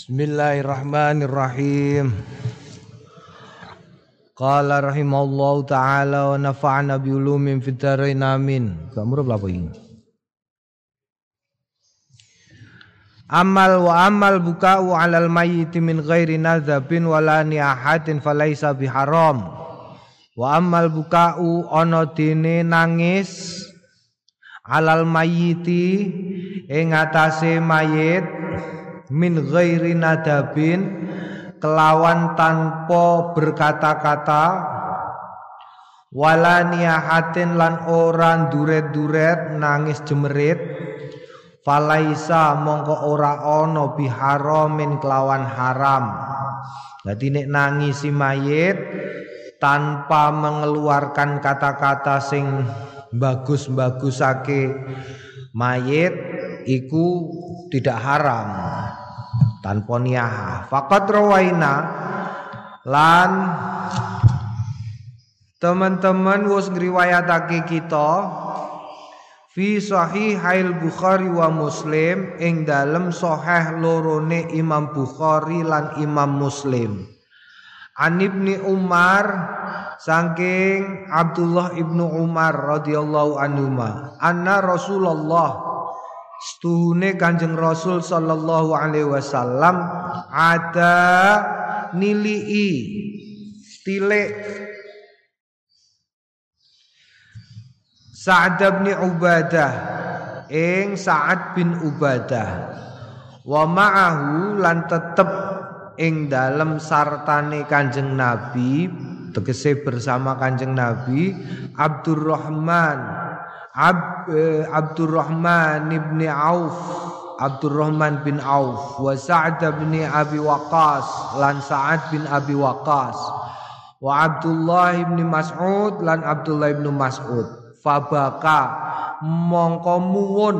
Bismillahirrahmanirrahim. Qala rahimallahu taala wa nafa'na bi ulumin fid dharain amin. Kamu berapa ini? Amal wa amal buka'u 'alal mayyit min ghairi nadzabin wala niahatin falaisa biharam. Wa amal buka'u ana dene nangis 'alal mayyiti ing atase mayit min ghairi nadabin kelawan tanpa berkata-kata wala niyahatin lan ora duret-duret nangis jemerit falaisa mongko ora ana biharamin kelawan haram. Jadi nek nangisi mayit tanpa mengeluarkan kata-kata sing bagus-bagusake mayit iku tidak haram tanpa niyaha faqat rawaina lan teman-teman wis ngriwayatake kita fi sahihail Bukhari wa Muslim ing dalem sahih lorone Imam Bukhari lan Imam Muslim. An Ibni Umar saking Abdullah ibnu Umar radhiyallahu anhu anna Rasulullah Setuhune Kanjeng Rasul sallallahu alaihi wasallam ada nilii tilik. Sa'ad bin Ubadah ing Sa'ad bin Ubadah. Wa ma'ahu lan tetep ing dalem sartane Kanjeng Nabi tegese bersama Kanjeng Nabi Abdurrahman Ab, eh, Abdurrahman ibni Auf Abdurrahman bin Auf wa Sa'ad bin Abi Waqqas lan Sa'ad bin Abi Waqqas wa Abdullah ibni Mas'ud lan Abdullah ibnu Mas'ud. Fabaka mongko muwun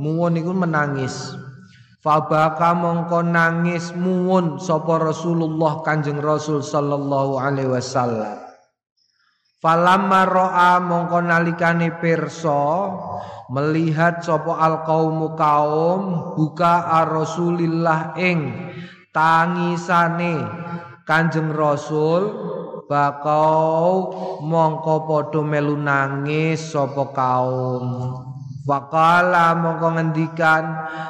muwun iku menangis. Fabaka mongko nangis muwun sapa Rasulullah Kanjeng Rasul sallallahu alaihi wasallam Falamma ro'a mongko nalikane pirsa melihat sapa alqaumu kaum buka Rasulillah ing tangisane Kanjeng Rasul bakau mongko padha melu nangis sapa kaum. Wakala mongko ngendikan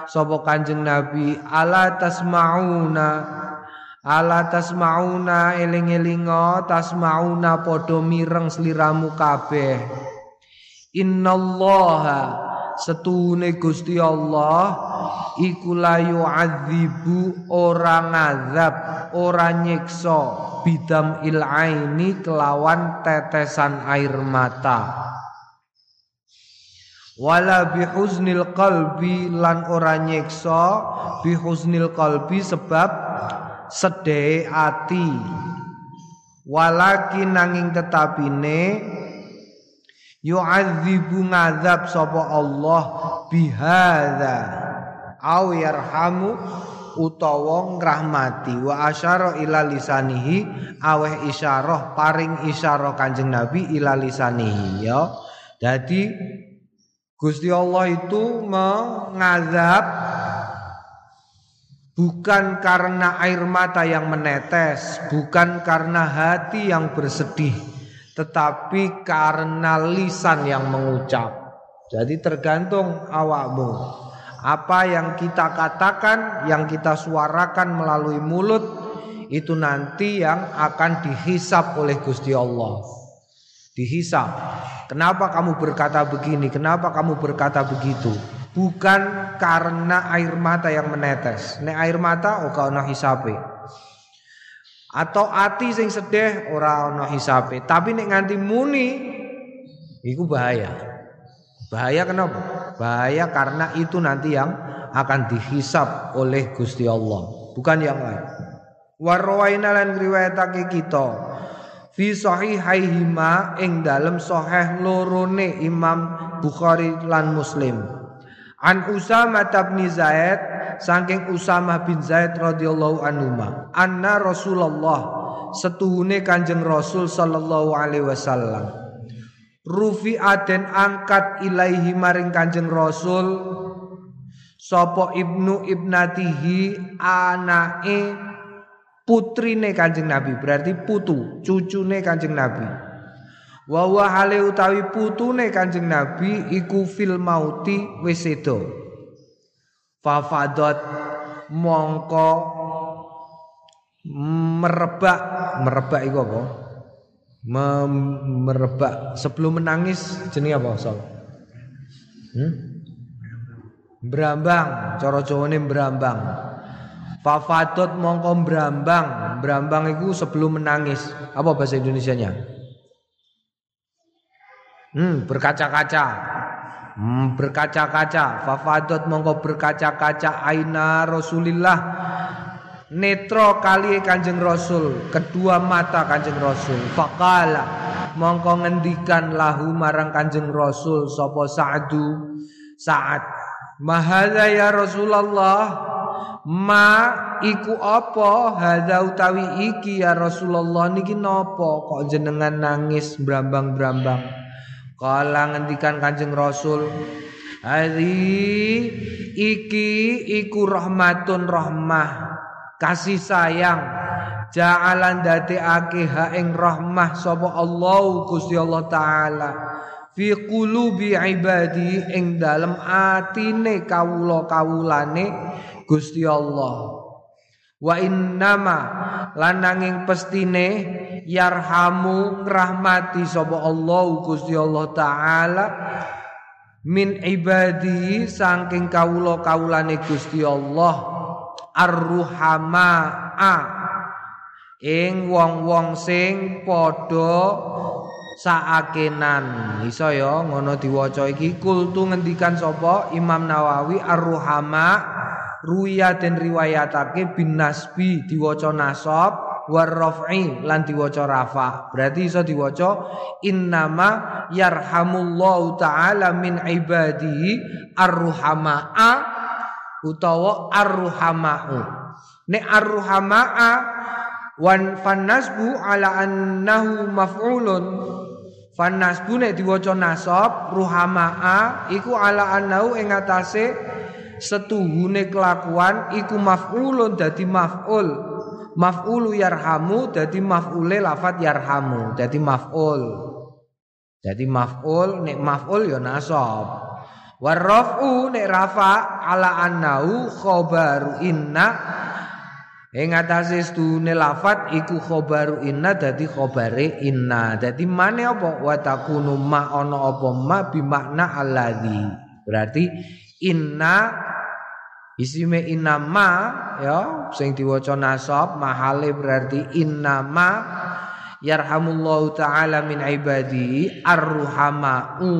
sapa Kanjeng Nabi ala tasmauna Ala tasmauna eling-elinga tasmauna padha mireng sliramu kabeh. Innallaha setune Gusti Allah iku la yu'adzibu ora ngazab, ora nyiksa bidam il aini kelawan tetesan air mata. Wala bihuznil qalbi lan ora nyiksa bihuznil qalbi sebab sedhe ati. Walaki nanging tetapine yu'adzibu ngadzab sapa Allah bihadza au yarhamu utawa ngrahmati. Wa asyara ila lisanihi aweh isyarah paring isyarah Kanjeng Nabi ila lisanihi ya. Jadi Gusti Allah itu mengazab bukan karena air mata yang menetes, bukan karena hati yang bersedih, tetapi karena lisan yang mengucap. Jadi tergantung awakmu. Apa yang kita katakan, yang kita suarakan melalui mulut itu nanti yang akan dihisap oleh Gusti Allah. Dihisap. Kenapa kamu berkata begini? Kenapa kamu berkata begitu? Bukan karena air mata yang menetes. Nek air mata ora ana hisape. Atau ati sing sedih ora ana hisape. Tapi nek nganti muni iku bahaya. Bahaya kenapa? Bahaya karena itu nanti yang akan dihisap oleh Gusti Allah, bukan yang lain. Warwaina lan riwayatake kita fi sahihaihima ing dalem sahih lorone Imam Bukhari lan Muslim. An Usama bin Zaid saking Usama bin Zaid radhiyallahu anhu anna Rasulullah setuhune Kanjeng Rasul sallallahu alaihi wasallam rufi aden angkat ilaihi maring Kanjeng Rasul sapa ibnu ibnatihi anake putrine Kanjeng Nabi berarti putu cucune Kanjeng Nabi wa wa hale utawi putune Kanjeng Nabi iku fil mauti wis sedo. Fafadot mongko merebak merebak iku apa? Merebak. Sebelum menangis jenenge apa Sol? Hmm? Brambang. Cara Jawane brambang. Fafadot mongko brambang. Brambang itu sebelum menangis. Apa bahasa Indonesianya hmm berkaca-kaca. Hmm, berkaca-kaca. Fafadot mongko berkaca-kaca. Aina Rasulillah. Netro kali kanjeng Rasul. Kedua mata kanjeng Rasul. Fakala mongko ngendikan lahu marang kanjeng Rasul sopo Sa'du? Saat Mahadha ya Rasulullah ma iku apa? Hadza utawi iki ya Rasulullah niki napa? Kok jenengan nangis brambang-brambang kala ngendikan Kanjeng Rasul Hari iki iku rahmatun rahmah kasih sayang ja'alan dadekake ha ing rahmah sapa Allah Gusti Allah taala fi qulubi ibadi ing dalem atine kawula-kawulane Gusti Allah wa innama lananging pestine yarhamu rahmati sapa Allah Gusti Allah taala min ibadi saking kawula-kawulane Gusti Allah arruhamaa ing wong-wong sing padha saakenan. Iso ya ngono diwaca iki kultu ngendikan sapa Imam Nawawi arruhama ruya den riwayatake bin nasbi diwaca nasab warraf'i lan diwaca rafa. Berarti iso diwaca innama yarhamullahu taala min ibadihi arruhamaa utawa arruhamau. Nek arruhamaa wan fanasbu ala annahu maf'ulun. Fanasbu nek diwaca nasab ruhamaa iku ala annahu ing atase setuhune kelakuan iku maf'ulun dadi maf'ul. Maf'ulu yarhamu dadi maf'ule lafat yarhamu dadi maf'ul. Dadi maf'ul nek maf'ul ya nasab. Warrafu nek rafa ala annau khabaru inna. Ing atase stune lafat iku khabaru inna dadi khabare inna. Dadi mane apa? Wa takunu ma ana apa? Ma bi makna alladzi. Berarti inna Isime inama ya sing diwaca nasab mahale berarti innama yarhamullahu taala min ibadi arruhamau.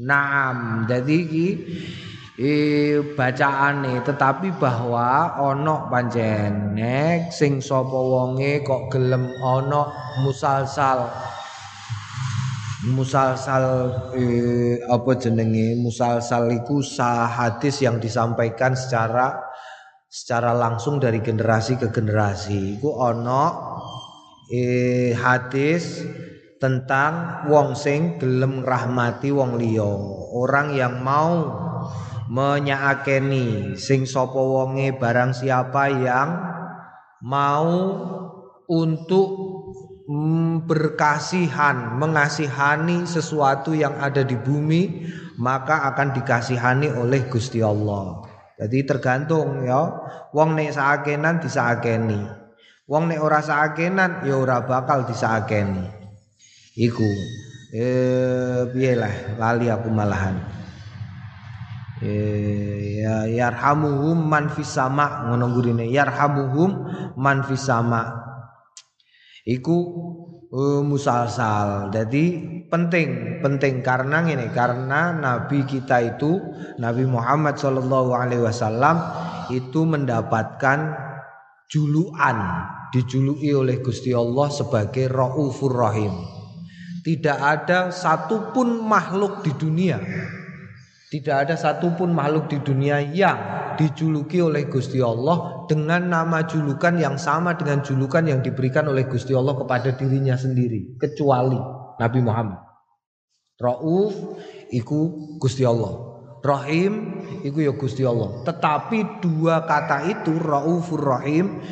Naam. Jadi iki e, bacaane tetapi bahwa ana pancen nek sing sapa wonge kok gelem ana musalsal musalsal eh, apa jenenge? Musalsal iku hadis yang disampaikan secara secara langsung dari generasi ke generasi. Iku ana eh, hadis tentang wong sing gelem rahmati wong liya. Orang yang mau menyaakeni sing sapa wonge barang siapa yang mau untuk berkasihan, mengasihani sesuatu yang ada di bumi, maka akan dikasihani oleh Gusti Allah. Jadi tergantung ya, wong nek saakenan disaakeni. Wong nek ora saakenan ya ora bakal disaakeni. Iku eh piye lah lali aku malahan. Eh ya yarhamuhum man fis sama ngono gurine yarhamuhum man fis sama iku uh, musalsal. Jadi penting, penting karena ini karena Nabi kita itu Nabi Muhammad Shallallahu Alaihi Wasallam itu mendapatkan juluan, dijuluki oleh Gusti Allah sebagai Raufur Rahim. Tidak ada satupun makhluk di dunia tidak ada satupun makhluk di dunia yang dijuluki oleh Gusti Allah dengan nama julukan yang sama dengan julukan yang diberikan oleh Gusti Allah kepada dirinya sendiri kecuali Nabi Muhammad. Rauf iku Gusti Allah. Rahim iku ya Gusti Allah. Tetapi dua kata itu Raufur Rahim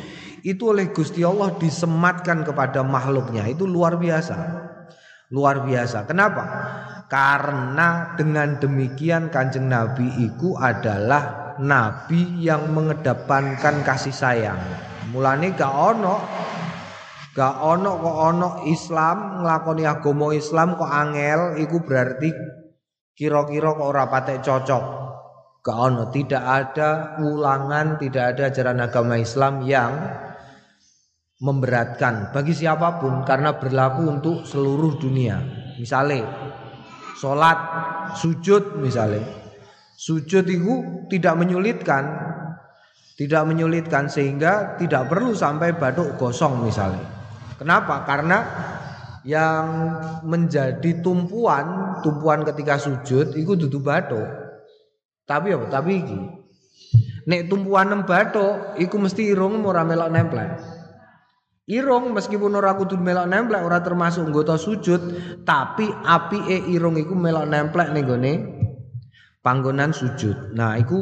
itu oleh Gusti Allah disematkan kepada makhluknya itu luar biasa. Luar biasa. Kenapa? Karena dengan demikian Kanjeng Nabi itu adalah nabi yang mengedepankan kasih sayang. Mulane gak ono gak ono kok ono Islam nglakoni agama Islam kok angel iku berarti kira-kira kok ora patek cocok. Gak ono, tidak ada ulangan, tidak ada ajaran agama Islam yang memberatkan bagi siapa pun karena berlaku untuk seluruh dunia. Misalnya sholat, sujud misalnya. Sujud itu tidak menyulitkan, tidak menyulitkan sehingga tidak perlu sampai batuk gosong misalnya. Kenapa? Karena yang menjadi tumpuan tumpuan ketika sujud itu duduk batu tapi apa tapi iki nek tumpuan nem batu iku mesti irung ora melok nempel irung meskipun ora kudu melok nempel ora termasuk anggota sujud tapi api e irung iku melok nempel ning gone panggonan sujud nah iku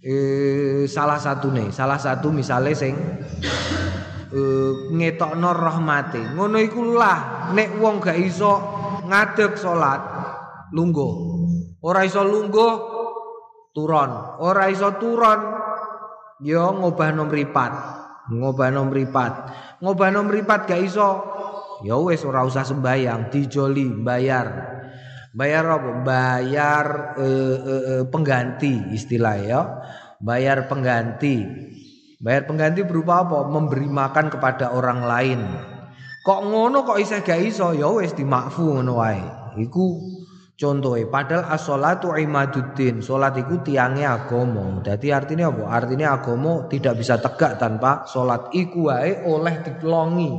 eh, salah satu nih salah satu misalnya sing uh, ngetokno rahmate. Ngono iku lah nek wong gak iso ngadeg salat lungguh. Ora iso lungguh turun. Ora iso turun ya ngobahno mripat. Ngobahno mripat. Ngobahno mripat gak iso ya wis ora usah sembayang, dijoli bayar. Bayar apa? Bayar uh, uh, uh, pengganti istilah ya. Bayar pengganti Bayar pengganti berupa apa? Memberi makan kepada orang lain. Kok ngono kok isih gak iso? Ya wis dimakfu ngono wae. Iku contohnya padahal as-sholatu imaduddin. Salat iku tiange agama. Dadi artinya apa? Artinya agama tidak bisa tegak tanpa salat. Iku wae oleh dilongi.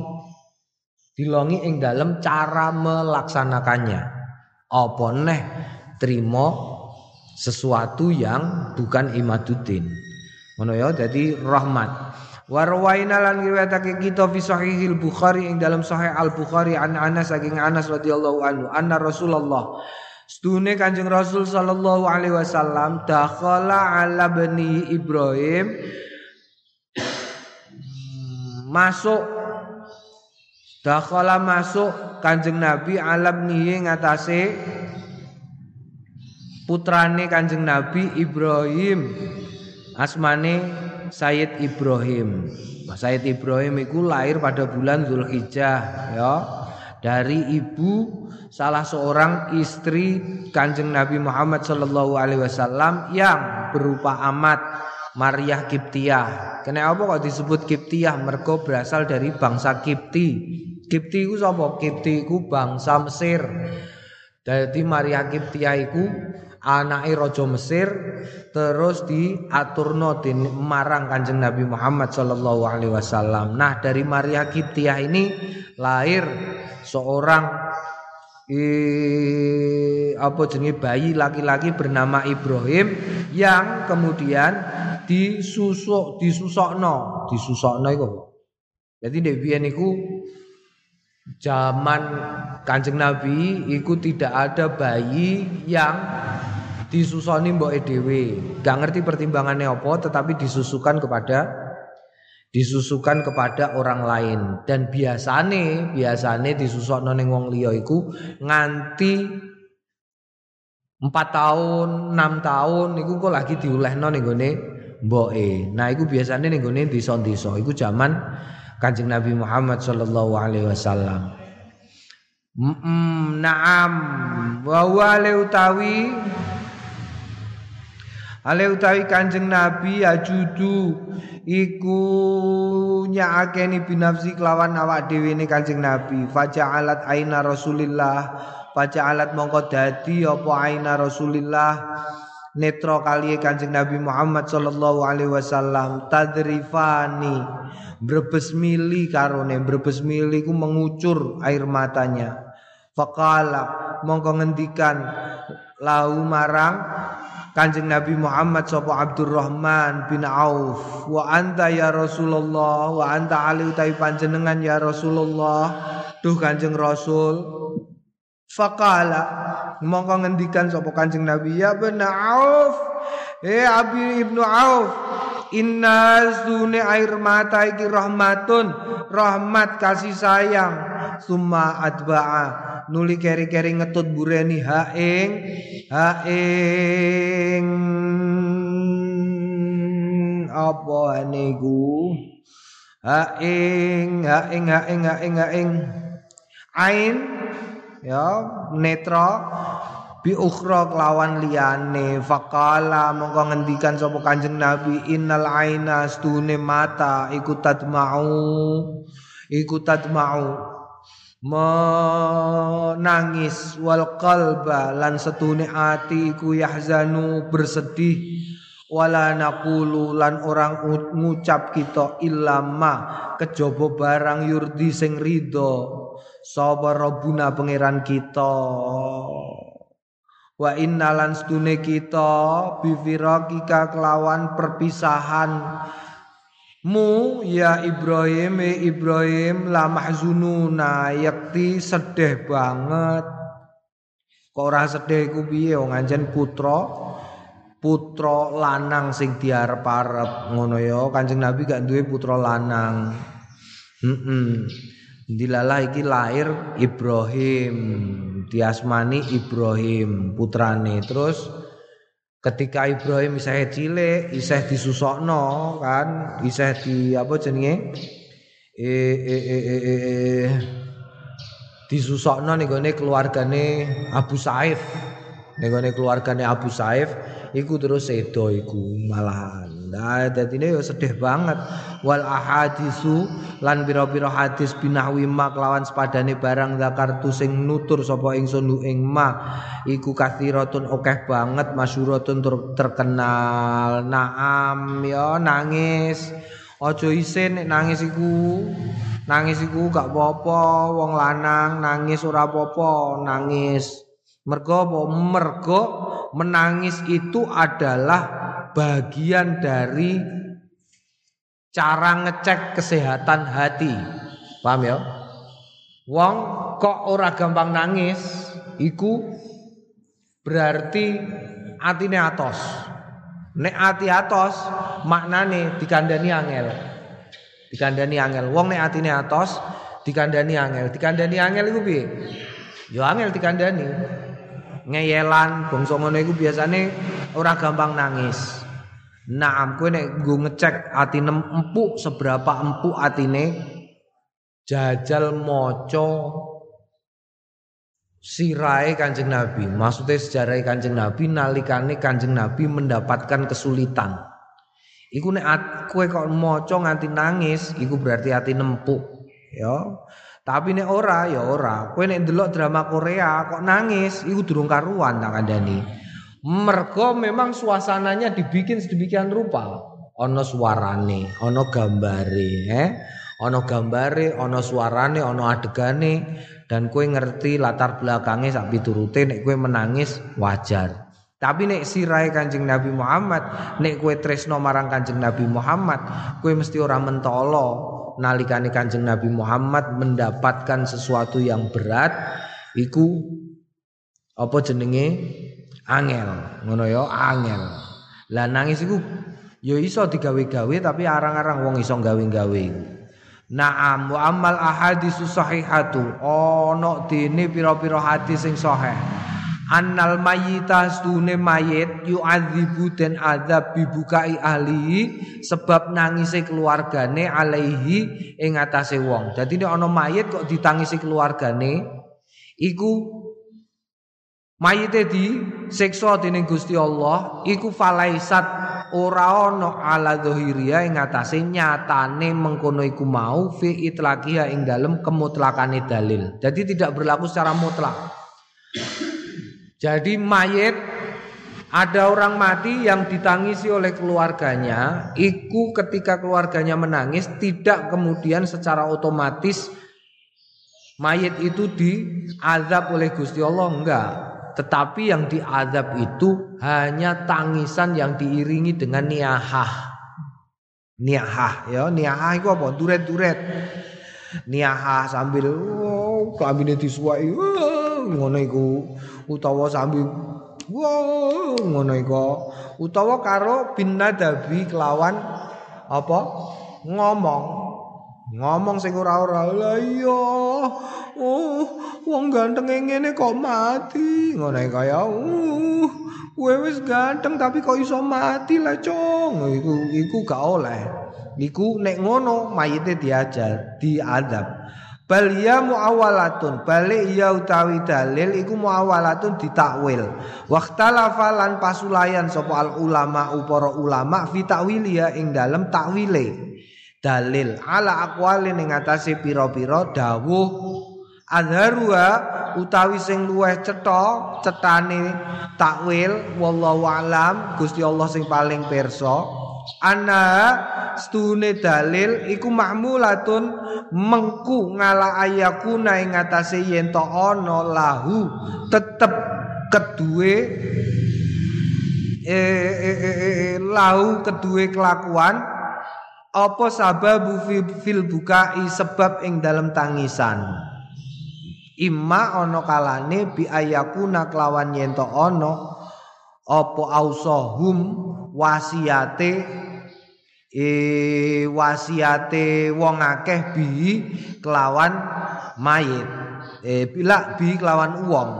Dilongi ing dalam cara melaksanakannya. Apa neh terima sesuatu yang bukan imaduddin. Ngono ya dadi rahmat. Warwaina lan riwayatake kita fi sahihil Bukhari ing dalam sahih Al Bukhari an Anas saking Anas radhiyallahu anhu anna Rasulullah Stune Kanjeng Rasul sallallahu alaihi wasallam dakhala ala bani Ibrahim masuk dakhala masuk Kanjeng Nabi alam nihi ngatasé putrane Kanjeng Nabi Ibrahim asmane Sayyid Ibrahim. Sayyid Ibrahim itu lahir pada bulan Zulhijjah ya dari ibu salah seorang istri Kanjeng Nabi Muhammad sallallahu alaihi wasallam yang berupa amat Maria Kiptiah. Kenapa kok disebut Kiptiah? Mergo berasal dari bangsa Kipti. Kipti itu sapa? Kipti itu bangsa Mesir. Jadi Maria Kiptiah itu anake raja Mesir terus diaturno marang Kanjeng Nabi Muhammad sallallahu alaihi wasallam. Nah, dari Maria Kiptiah ini lahir seorang eh, apa jenenge bayi laki-laki bernama Ibrahim yang kemudian disusuk disusokno, disusokno iku. Jadi nek biyen iku zaman Kanjeng Nabi itu tidak ada bayi yang disusoni mbok dhewe. Gak ngerti pertimbangannya apa tetapi disusukan kepada disusukan kepada orang lain dan biasane biasane disusokno ning wong liya iku nganti 4 tahun, 6 tahun niku kok lagi diulehno ning gone mboke. Nah iku biasane ning gone desa-desa iku zaman Kanjeng Nabi Muhammad sallallahu alaihi wasallam. Naam wa utawi Ale utawi Kanjeng Nabi ajudu iku nyaakeni binafsi kelawan awak dhewe ne Kanjeng Nabi. Faja'alat aina Rasulillah, faja'alat mongko dadi apa aina Rasulillah netra kali Kanjeng Nabi Muhammad sallallahu alaihi wasallam tadrifani brebes mili karone brebes mili ku mengucur air matanya. Faqala mongko ngendikan lau marang Kanjeng Nabi Muhammad sapa Abdurrahman bin Auf wa anta ya Rasulullah wa anta ali utai panjenengan ya Rasulullah duh Kanjeng Rasul faqala mongko ngendikan sapa Kanjeng Nabi ya bin Auf Eh Abi Ibnu Auf Inna sune air mata iki rahmatun rahmat kasih sayang. Summa adba'a nuli keri-keri ngetut bureni ha ing ha ing apa niku? Ha ing ha ing ha ing ha ing ha ing ain ya netra. Bi ukhra kelawan liyane. Faqala mongko ngendikan sapa kanjeng nabi innal aina stune mata iku tadmau iku tadmau menangis. Wal qalba lan setune ati iku yahzanu bersedih. Wala naqulu lan orang ngucap kita ilama kejaba barang yurdi sing ridho sapa robuna pangeran kita? Wa innalan stune kita bifirakika kelawan perpisahan. Mu ya Ibrahim ya Ibrahim la mahzununa yakti sedih banget. Kok ora sedih iku piye? Wong anjen putra putra lanang sing diarep-arep ngono ya. Kanjeng Nabi gak duwe putra lanang. Heeh mm -mm. Dilalah iki lahir Ibrahim, diasmani Ibrahim putrane. Terus ketika Ibrahim isih cilik, isih disusokno kan, isih di apa jenenge? Eh eh eh eh, eh, eh disusokno ning keluargane Abu Saif. Ning keluargane Abu Saif iku terus sedo iku malahan. Nah, dadine ya sedih banget. Wal ahadisu lan pira-pira hadis binahwi ma kelawan sepadane barang zakartu sing nutur sapa ingsun ing ma iku kathiratun akeh banget masyhuratun terkenal. Naam ya nangis. Aja isin nek nangis iku. Nangis iku gak apa-apa, wong lanang nangis ora apa-apa, nangis. Mergo? Mergo menangis itu adalah bagian dari cara ngecek kesehatan hati. Paham ya? Wong kok ora gampang nangis, iku berarti atine atos. Nek ati atos, maknane dikandani angel. Dikandani angel. Wong nek atine atos, dikandani angel. Dikandani angel iku piye? Ya angel dikandani. Ngeyelan bangsa ngono iku biasane ora gampang nangis. Naam kowe nek nggo ngecek atine empuk seberapa empuk atine jajal maca sirai Kanjeng Nabi. Maksudnya sejarah Kanjeng Nabi nalikane Kanjeng Nabi mendapatkan kesulitan. Iku nek kowe kok maca nganti nangis, iku berarti ati empuk, ya. Tapi nek ora ya ora. Kowe nek ndelok drama Korea kok nangis, iku durung karuan tak kandhani. Mergo memang suasananya dibikin sedemikian rupa. Ono suarane, ono gambare, eh? Ono gambare, ono suarane, ono adegane dan kue ngerti latar belakangnya sak piturute nek kue menangis wajar. Tapi nek sirai Kanjeng Nabi Muhammad, nek kue tresno marang Kanjeng Nabi Muhammad, kue mesti orang mentolo nalikane Kanjeng Nabi Muhammad mendapatkan sesuatu yang berat iku apa jenenge angel. Ngono ya angel. Lah nangis iku ya iso digawe-gawe tapi arang-arang wong iso gawe-gawe Naam wa amal ahadis sahihatu ono dene pira-pira hadis sing sahih. Annal mayyita stune mayit yu'adzibu den azab bibukai ahli sebab nangise keluargane alaihi ing atase wong. Dadi nek ana mayit kok ditangisi keluargane iku Mayite di siksa dening Gusti Allah iku falaisat ora ana ala zahiriya ing atase nyatane mengkono iku mau fi itlaqiha ing dalem kemutlakane dalil. Jadi tidak berlaku secara mutlak. Jadi mayit ada orang mati yang ditangisi oleh keluarganya, iku ketika keluarganya menangis tidak kemudian secara otomatis mayit itu diazab oleh Gusti Allah enggak tetapi yang diadab itu hanya tangisan yang diiringi dengan niahah. Niahah ya, niahah itu apa? Duret-duret. Niahah sambil oh, klambine iku utawa sambil Wow, ngono iku. Utawa karo bin nadabi kelawan apa? Ngomong. Ngomong sing ora-ora. Lah iya. Oh, wong ganteng ngene kok mati. Ngono kaya uh, kowe wis ganteng tapi kok iso mati lah, Cong. Iku iku gak oleh. Iku nek ngono mayite diajar, diadab. Bal ya muawalatun, balik ya utawi dalil iku muawalatun ditakwil. Waqtalafa lan pasulayan sapa al ulama upara ulama fi ya ing dalem takwile. Dalil ala aqwali ning atase pira-pira dawuh. Azharuha utawi sing luweh cetha cetane takwil wallahu alam Gusti Allah sing paling pirsa. Ana stune dalil iku mahmulatun mengku ngala ayakuna ing atase yen to ana lahu tetep kedue eh, eh, eh, eh, lahu kedue kelakuan apa sababu fil bukai sebab ing dalam tangisan? Imma ana kalane bi ayakuna kelawan yen to ana apa ausahum wasiate e wasiate wong akeh bi kelawan mayit e bila bi kelawan wong.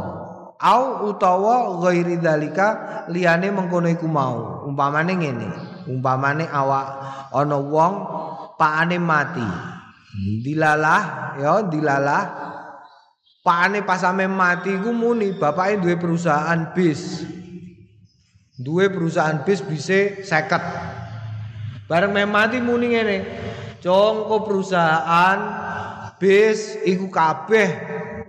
Au utawa ghairi dalika liyane mengkono iku mau. Umpamane ngene umpamane awak ana wong pakane mati dilalah ya dilalah pakane pas ame mati ku muni bapake duwe perusahaan bis Duwe perusahaan bis bisa seket. Bareng memati muni ngene. Congko perusahaan bis iku kabeh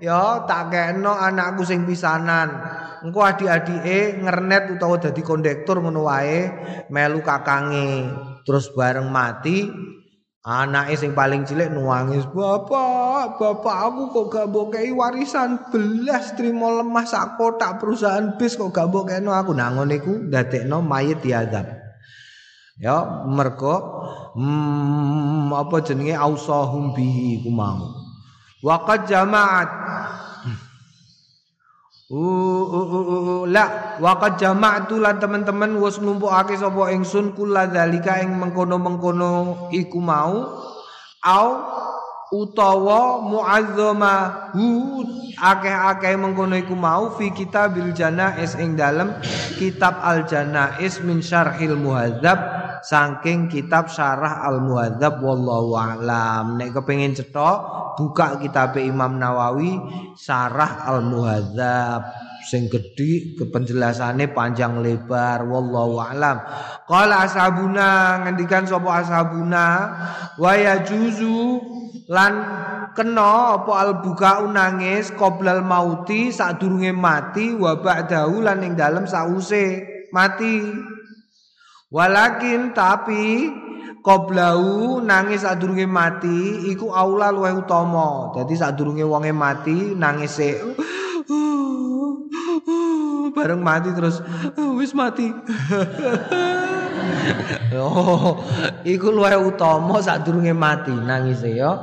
ya tak kena anakku sing pisanan. Engko adik-adike ngernet utawa dadi kondektur ngono wae melu kakange. Terus bareng mati Anake sing paling cilik nuangis, "Bapak, bapak aku kok gak mbokei warisan belas trimo lemah sak kotak perusahaan bis kok gak mbokeno aku." Nah ngene iku ndadekno mayit. Ya, mergo hmm, apa jenenge ausahum bihi ku mau. Waqad jamaat la waqad jama'tu lan teman-teman wis nglumpukake sapa ingsun kula zalika ing mengkono-mengkono iku mau au utawa muazzama hu akeh-akeh mengkono iku mau fi kitabil janais ing dalem kitab al janais min syarhil muhadzab saking kitab syarah al muhadzab wallahu alam. Nek kepengin cetok buka kitab Imam Nawawi Sarah Al Muhadzab sing gedhi kepenjelasannya panjang lebar wallahu alam. Qala ashabuna ngendikan sapa ashabuna wa yajuzu lan kena apa al buka nangis qoblal mauti sadurunge mati wa ba'dahu lan ing dalem sause mati walakin tapi Qoblau nangis sadurunge mati iku aula luwih utama. Dadi sadurunge wonge mati nangis e bareng mati terus wis mati. oh, iku luwih utama sadurunge mati nangis ya.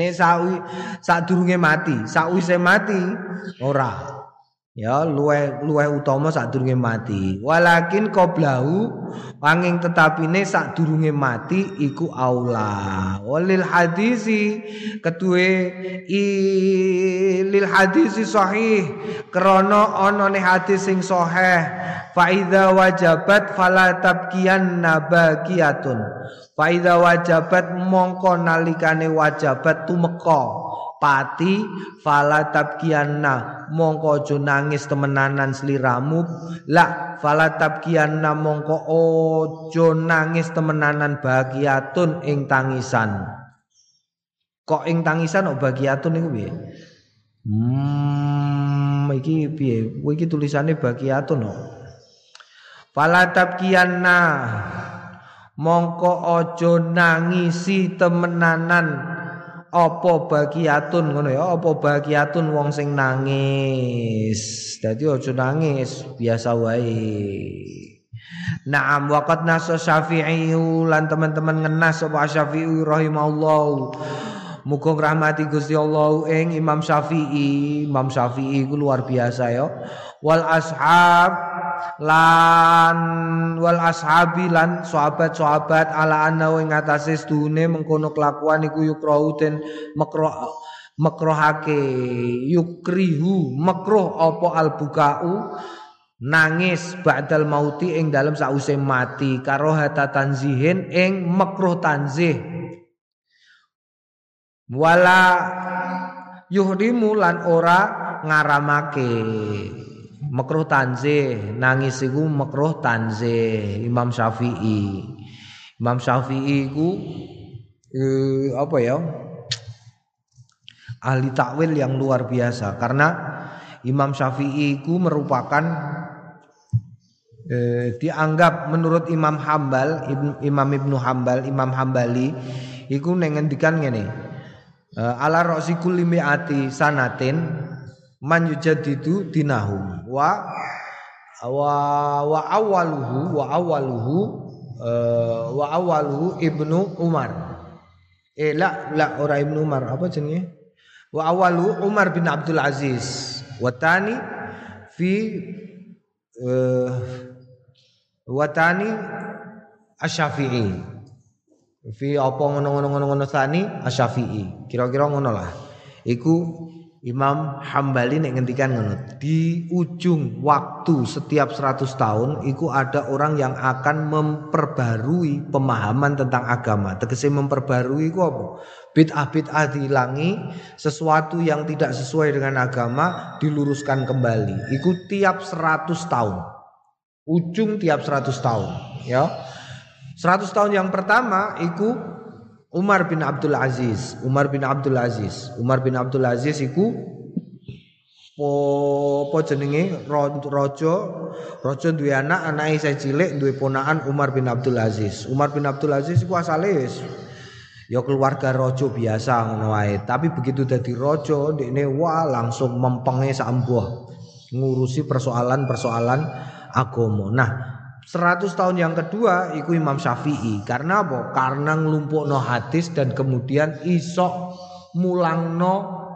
Nek sawi sadurunge mati, sakwise mati ora. Ya luwe luwe utama sadurunge mati. Walakin qoblahu wanging tetapine sadurunge mati iku aula walil hadisi ketuwe lil hadisi sahih. Krana ana ne hadis sing sahih fa idza wajabat fala tabkiyan nabaqiyatun fa idza wajabat mongko nalikane wajabat tumeka pati fala tabkianna mongko aja nangis temenanan sliramu. La fala tabkianna mongko aja nangis temenanan bahagiatun ing tangisan. Kok ing tangisan kok bahagiatun niku piye? Hmm iki piye? Iki tulisane bahagiatun kok. Fala tabkianna mongko aja nangisi temenanan apa bagiatun ngono ya? Apa bagiatun wong sing nangis? Dadi aja nangis biasa wae. Naam waqad nasa Syafi'i lan teman-teman ngenas sapa Syafi'i rahimahullah. Muga rahmati Gusti Allah ing Imam Syafi'i. Imam Syafi'i ku luar biasa ya. Wal ashab lan wal ashabi lan sahabat-sahabat ala anna ing atase sedune mengkono kelakuan iku yukrahu den makruh makruhake yukrihu makruh apa albukau? Nangis ba'dal mauti ing dalam sause mati karo hata tanzihin ing makruh tanzih. Wala yuhrimu lan ora ngaramake makruh tanzih nangis iku makruh tanzih Imam Syafi'i. Imam Syafi'i iku eh, apa ya? Ahli takwil yang luar biasa. Karena Imam Syafi'i itu merupakan eh, dianggap menurut Imam Hambal Imam Ibnu Hambal Imam Hambali iku nengendikan ngene eh, ala rosi kulli mi'ati sanatin man yujaddidu dinahum. Wa wa wa awaluhu wa awaluhu uh, wa awaluhu Ibnu Umar. Eh la la ora Ibnu Umar. Apa jenenge? Wa awalu Umar bin Abdul Aziz. Watani fi uh, watani asyafi'i fi apa ngono-ngono ngono-ngono tani asyafi'i kira-kira ngono lah. Iku Imam Hambali nek ngendikan ngono di ujung waktu setiap 100 tahun iku ada orang yang akan memperbarui pemahaman tentang agama. Tegese memperbarui iku apa? Bid'ah bid'ah dihilangi sesuatu yang tidak sesuai dengan agama diluruskan kembali. Itu tiap 100 tahun. Ujung tiap 100 tahun ya. 100 tahun yang pertama itu Umar bin Abdul Aziz. Umar bin Abdul Aziz. Umar bin Abdul Aziz itu po jenenge? Rojo. Rojo duwe anak anake saya cilik duwe ponakan Umar bin Abdul Aziz. Umar bin Abdul Aziz iku asale ya keluarga rojo biasa ngono wae. Tapi begitu dadi rojo dekne wah langsung mempenge sambuh ngurusi persoalan-persoalan agama. Nah 100 tahun yang kedua iku Imam Syafi'i karena apa? Karena ngelumpukno hadis dan kemudian isok mulangno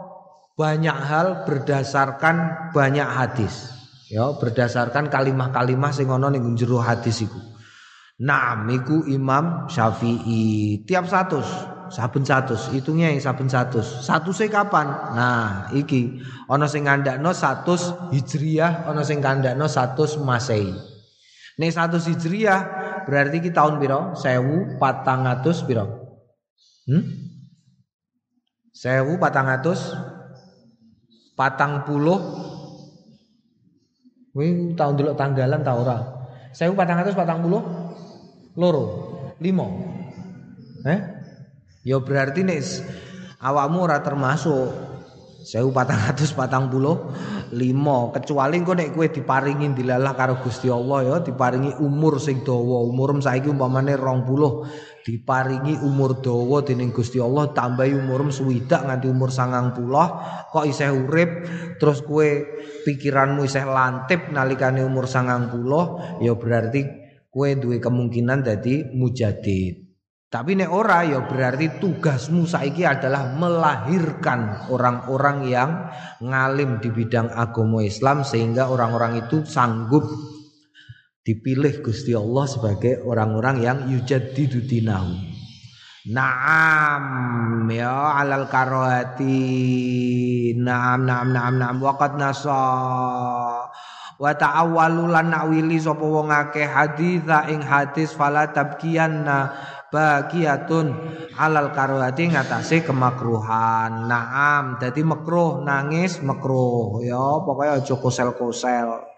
banyak hal berdasarkan banyak hadis. Ya, berdasarkan kalimah-kalimah sing ana ning jero hadis iku. Naam iku Imam Syafi'i tiap satu saben satu hitungnya yang saben satu satu kapan nah iki ono sing ngandakno satu hijriyah ono sing ngandakno satu masehi ini satu hijriah berarti kita tahun biro sewu patangatus biro. Hmm? Sewu patangatus patang puluh. Wih tahun dulu tanggalan tahu ora. Sewu patangatus patang puluh loro limo. Eh? Yo ya berarti nih awakmu ora termasuk sewu patangatus patang puluh limo kecuali engko nek kowe diparingi dilalah karo Gusti Allah ya diparingi umur sing dawa. Umur saiki umpamane 20 diparingi umur dawa dening Gusti Allah tambahi umur suwidak nganti umur 90 kok isih urip? Terus kowe pikiranmu isih lantip nalikane umur 90 ya berarti kowe duwe kemungkinan dadi mujadid. Tapi nek ora ya berarti tugasmu saiki adalah melahirkan orang-orang yang ngalim di bidang agama Islam sehingga orang-orang itu sanggup dipilih Gusti Allah sebagai orang-orang yang yujaddidu dinahu. Naam ya alal karohati Naam naam naam naam. Waqat nasa. Wa ta'awwalu lan nakwili sapa wong akeh haditha ing hadis fala tabkiyanna bagiatun alal karuhati ngatasi kemakruhan. Naam dadi makruh nangis makruh. Ya pokoknya aja kosel-kosel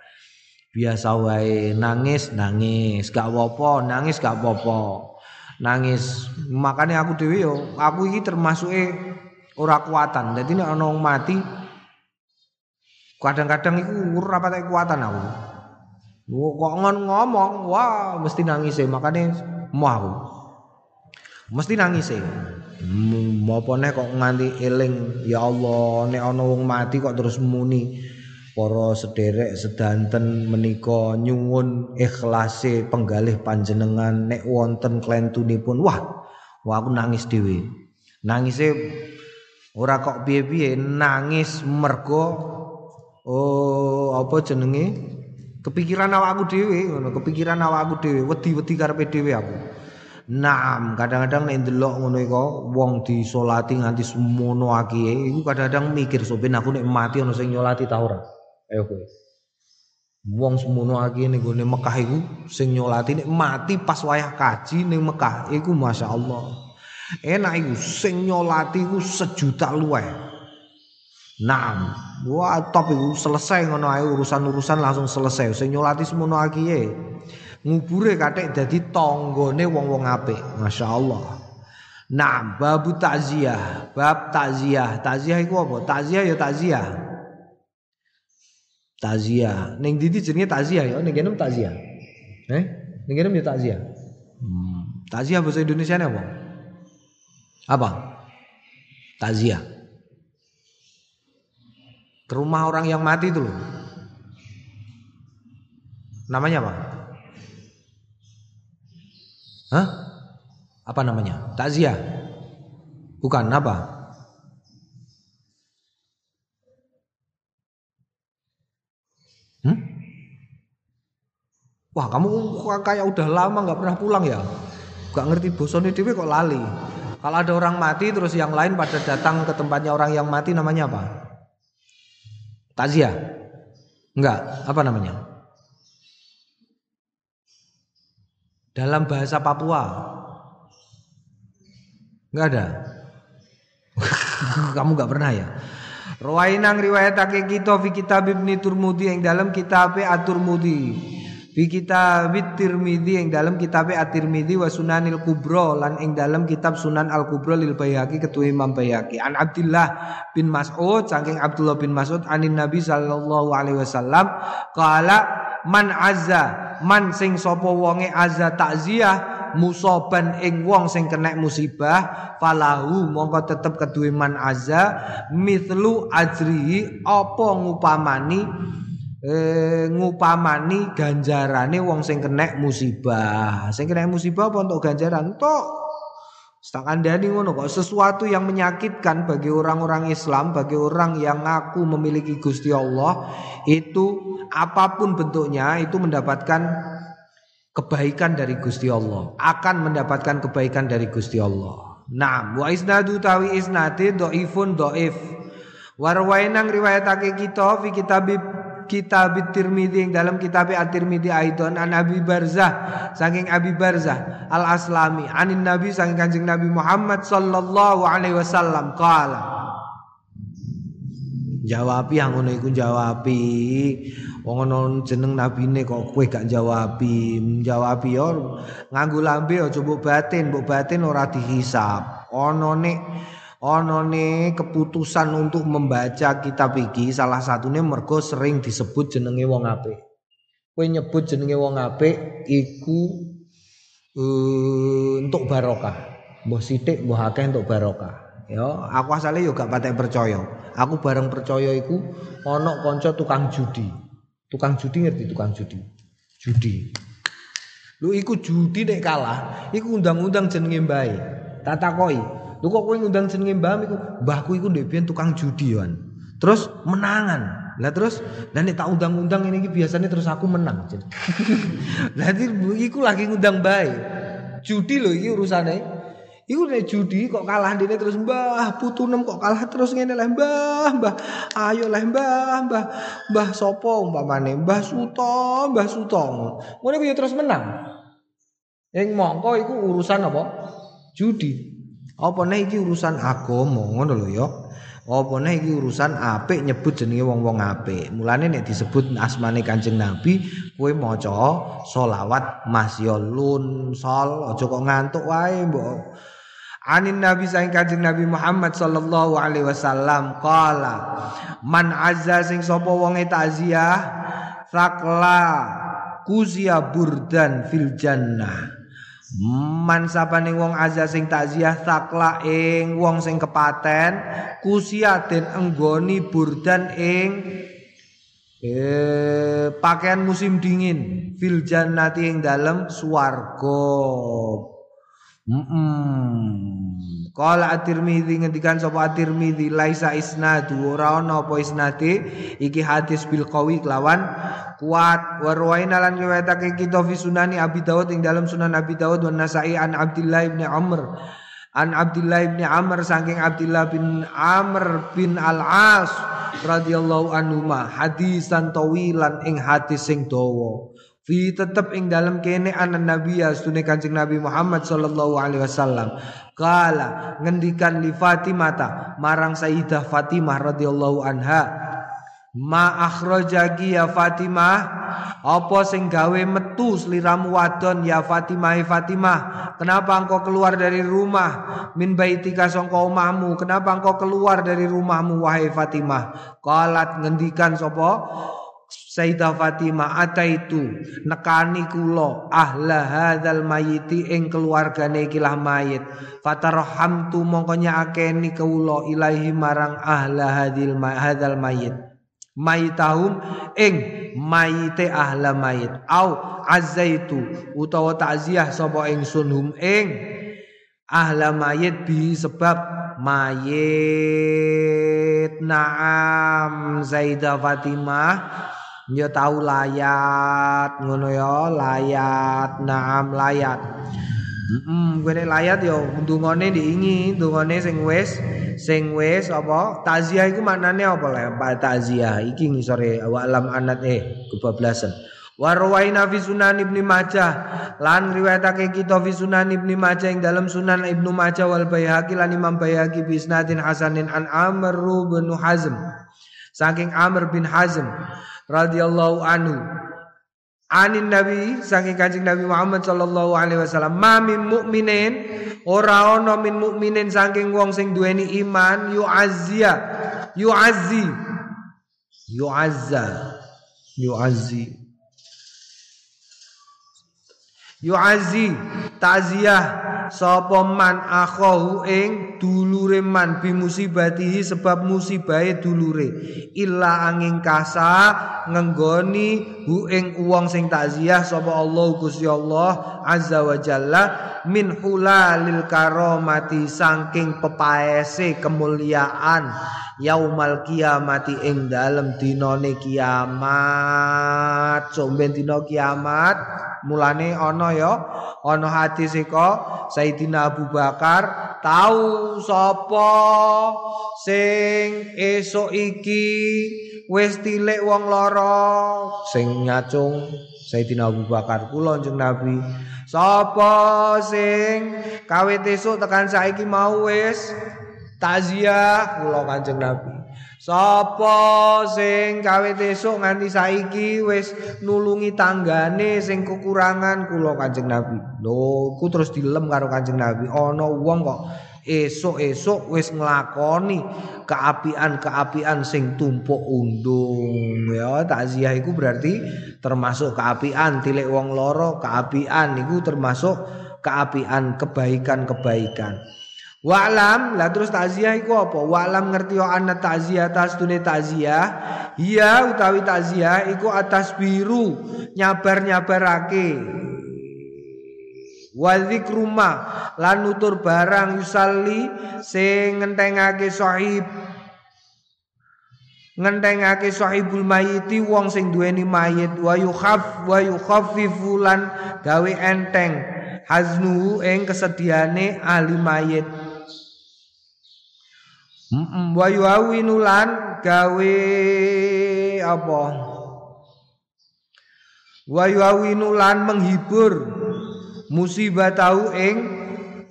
biasa wae nangis nangis. Gak apa nangis gak apa nangis. Makanya aku dewi yo aku iki termasuk ora kuatan. Jadi nek ana mati Kadang-kadang iku ora kekuatan aku. Kok ngomong, wah mesti nangis e, makane mau aku. Mesti nangis e. Mopone kok nganti eling? Ya Allah nek ana wong mati kok terus muni. Para sederek sedanten menika nyuwun ikhlase penggalih panjenengan nek wonten klentunipun. Wah wah aku nangis dhewe. Nangise ora kok piye-piye nangis mergo oh apa jenenge? Kepikiran awakku dhewe kepikiran awakku dhewe, wedi-wedi karepe dhewe aku. Naam, kadang-kadang nek ndelok ngono iku wong disolati nganti semono akihe, iku kadang-kadang mikir soben aku nek mati ana sing nyolati ta ora. Ayo kowe. Wong semono akihe ning gone Mekah iku sing nyolati nek mati pas wayah kaji ning Mekah iku masyaallah. Enak iku sing nyolati iku sejuta luwih. Naam. Wah, top iku selesai ngono ae urusan-urusan langsung selesai. Sing nyolati semono akihe ngubure kathek dadi tanggane wong-wong apik. Masyaallah. Nah, babu takziah, bab takziah. Takziah iku apa? Takziah ya takziah. Takziah. Ning ndi jenenge takziah ya? Ning kene takziah. Eh? Ning kene ya takziah. Hmm. Takziah bahasa Indonesia apa? Apa? Takziah. Ke rumah orang yang mati itu loh. Namanya apa? Hah? Apa namanya? Takziah. Bukan apa? Hmm? Wah kamu kayak udah lama nggak pernah pulang ya Gak ngerti bosone dewe kok lali Kalau ada orang mati terus yang lain pada datang ke tempatnya orang yang mati namanya apa? Takziah? Enggak, apa namanya? Dalam bahasa Papua. Enggak ada. Kamu enggak pernah ya? Rawainang riwayatake kita fi kitab Ibnu Turmudi yang dalam kitab At-Turmudi. Fi kitab Tirmidzi yang dalam kitab At-Tirmidzi wa Sunanil Kubra lan ing dalam kitab Sunan Al Kubra lil Baihaqi ketua Imam Baihaqi. An Abdullah bin Mas'ud saking Abdullah bin Mas'ud anin Nabi sallallahu alaihi wasallam qala man azza man sing sapa wonge azza takziah musoban ing wong sing kena musibah falahu mongko tetep keduwe man azza mithlu ajrihi apa ngupamani eh, ngupamani ganjarane wong sing kena musibah. Sing kena musibah apa untuk ganjaran? Tok. Tak ngono kok sesuatu yang menyakitkan bagi orang-orang Islam, bagi orang yang ngaku memiliki Gusti Allah itu apa pun bentuknya itu mendapatkan kebaikan dari Gusti Allah, akan mendapatkan kebaikan dari Gusti Allah. Nah, wa isnadu tawi isnate dhaifun dhaif. Warwainang riwayatake kita fi kitab kitab yang dalam kitab At-Tirmidzi aidon an Abi Barzah saking Abi Barzah Al Aslami anin Nabi saking Kanjeng Nabi Muhammad sallallahu alaihi wasallam qala Jawabi yang ngono iku jawabi. Wong ana jeneng nabine kok kowe gak jawabi. Jawabi yo nganggo lambe aja mbok batin, mbok batin ora dihisap. Ana nek Onone keputusan untuk membaca kitab iki salah satunya mergo sering disebut jenenge wong apik. Kowe nyebut jenenge wong apik iku uh, untuk barokah. Mbah sithik mbah akeh untuk barokah. Ya, aku asale yo gak patek percaya. Aku bareng percaya iku ana kanca tukang judi. Tukang judi ngerti tukang judi. Judi. Lu iku judi nek kalah, iku undang-undang jenenge mbae. Tak takoki, Lu kok kowe ngundang jenenge mbah iku? Mbahku iku ndek tukang judi yoan. Terus menangan. Lah terus nek tak undang-undang ini biasanya terus aku menang. Lah iku lagi ngundang bae. Judi lho iki urusane. Iku nek judi kok kalah dene terus mbah putunem kok kalah terus ngene lah mbah mbah ayo lah mbah mbah mbah sapa umpamane mbah Suto mbah Suto ngono ku ya terus menang. Yang mongko iku urusan apa? Judi. Apa nek iki urusan agama ngono lho ya. Apa nek iki urusan apik nyebut jenenge wong-wong apik. Mulane nek disebut asmane Kanjeng Nabi, kowe maca selawat masyallun sol aja kok ngantuk wae mbok. Anin Nabi saing Kanjeng Nabi Muhammad sallallahu alaihi wasallam qala man azza sing sapa wonge takziah sakla kuzia burdan fil jannah Man sapane wong azza sing takziah takla ing wong sing kepaten kusiatin enggoni burdan ing eh pakaian musim dingin fil jannati ing dalem. Hmm. Qala At-Tirmidzi ngendikan sapa At-Tirmidzi laisa isnadu. Ora ana apa isnade iki hadis bil qawi lawan kuat. Wa ruwaina lan riwayatake kita fi sunani Abi Dawud ing dalam Sunan Abi Dawud wa Nasa'i an Abdullah bin Amr. An Abdullah bin Amr saking Abdullah bin Amr bin Al-As radhiyallahu anhu ma hadisan tawilan ing hadis sing dawa Fi tetep ing dalam kene anan nabi ya stune Kanjeng Nabi Muhammad sallallahu alaihi wasallam. Kala ngendikan li Fatimah marang Sayyidah Fatimah radhiyallahu anha. Ma akhrajaki ya Fatimah apa sing gawe metu sliramu wadon ya Fatimah Fatimah kenapa engkau keluar dari rumah min baitika sangka omahmu kenapa engkau keluar dari rumahmu wahai Fatimah qalat ngendikan sapa Sayyidah Fatimah ataitu nekani kula ahla hadzal mayiti ing keluargane ikilah mayit. Fatarhamtu mongko nyakeni kula ilahi marang ahla hadil hadzal mayit mayitahum ing mayite ahla mayit au azaitu utawa takziah sapa ingsun hum ing ahla mayit bi sebab mayit. Naam Zaidah Fatimah Ya tahu layat ngono ya, layat, naam layat. Heeh, gue layat ya ndungone diingi, ndungone sing wis sing wis apa? Takziah iku maknane apa lah? Pak takziah iki ngisore wa alam anat eh kebablasan. Wa rawaina fi Sunan Ibnu Majah lan riwayatake kita fi Sunan Ibnu Majah ing dalam Sunan Ibnu Majah wal Baihaqi lan Imam Baihaqi hasanin an Amr bin Hazm. Saking Amr bin Hazm radhiyallahu anhu. Anin nabi saking kanjeng nabi Muhammad sallallahu alaihi wasallam ma min mukminin ora ana min mukminin saking wong sing duweni iman yu'azziya. Yu'azzi. Yu'azza. Yu'azzi. Yu'azzi. Ta'ziyah sapa man akhahu ing dulure man bi musibatihi sebab musibahe dulure. Illa angin kasa ngenggoni hu ing wong sing takziah sapa Allah Gusti Allah azza wa jalla min hulalil karomati saking pepaese kemuliaan yaumal kiamati ing dalem dinane kiamat. Somben dina kiamat mulane ana ya ana hadis kok Sayyidina Abu Bakar tahu sapa sing esuk iki wis tilik wong lara sing nyacung Sayyidina Abu Bakar kula njeng Nabi sapa sing kawit esuk tekan saiki mau wis takziah kula Kanjeng Nabi Sapa sing kawit esuk nganti saiki wis nulungi tanggane sing kekurangan kula Kanjeng Nabi. Lho, ku terus dilem karo Kanjeng Nabi. Ana wong kok esuk-esuk wis nglakoni keapian-keapian sing tumpuk undung ya takziah iku berarti termasuk keapian tilik wong loro keapian iku termasuk keapian kebaikan-kebaikan Wa'lam lah terus takziah iku apa? Wa'lam ngerti yo ana takziah tas tune takziah. Iya utawi takziah iku atas biru nyabar-nyabarake. Wa zikruma lan nutur barang yusalli sing ngentengake sahib. Ngentengake sahibul mayiti wong sing duweni mayit. Wa yukhaf wa yukhaffifu lan gawe enteng haznu ing kesediane ahli mayit. Wa yuawinulan gawe apa? Wa yuawinulan menghibur musibah tahu ing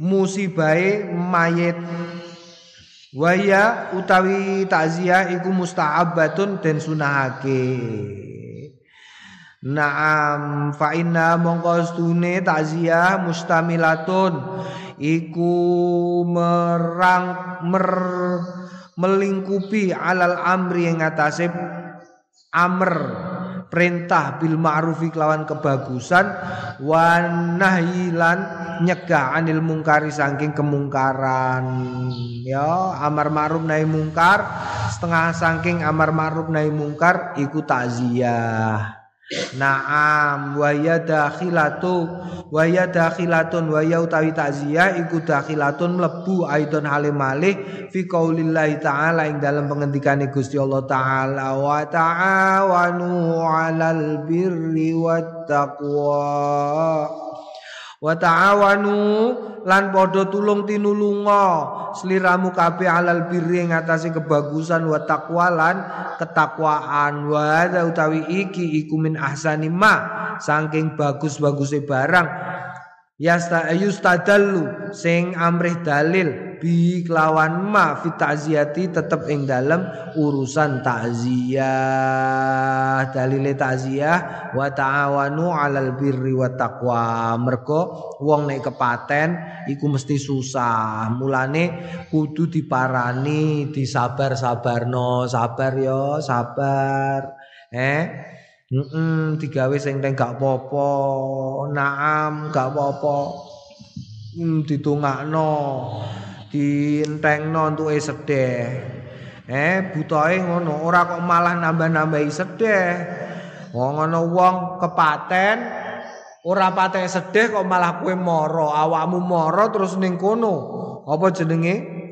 musibahe mayit. Waya utawi takziah iku musta'abbatun den sunahake. Naam fa inna mongko takziah mustamilatun iku merang mer melingkupi alal amri yang ngatasé amr perintah bil ma'rufi kelawan kebagusan wa nahyilan nyegah anil mungkari saking kemungkaran. Ya amar ma'ruf nahi mungkar setengah saking amar ma'ruf nahi mungkar iku takziah Naam wa ya dakhilatu wa ya dakhilatun wa ya utawi takziah iku dakhilatun mlebu aidon halim malih fi qaulillahi taala ing dalam pengendikane Gusti Allah taala wa ta'awanu 'alal birri wat taqwa wa ta'awanu lan padha tulung tinulunga. Sliramu kabeh alal birri ing atase kebagusan wa taqwa lan ketakwaan. Wa utawi iki iku min ahsani ma saking bagus-baguse barang. Yasta yustadallu sing amrih dalil bi kelawan ma fi ta'ziyati tetep ing dalem urusan takziah dalile takziah wa ta'awanu 'alal birri wa taqwa mergo wong nek kepaten iku mesti susah mulane kudu diparani disabar-sabarno sabar yo sabar eh Heeh, digawe sing teng gak apa-apa. Naam, gak apa-apa. Hmm, ditungakno. Dientengno entuke sedeh. Eh, butahe ngono, ora kok malah nambah-nambahi sedeh. Wong ana wong kepaten ora pateh sedih kok malah kowe mara, awakmu mara terus ning kono. Apa jenenge?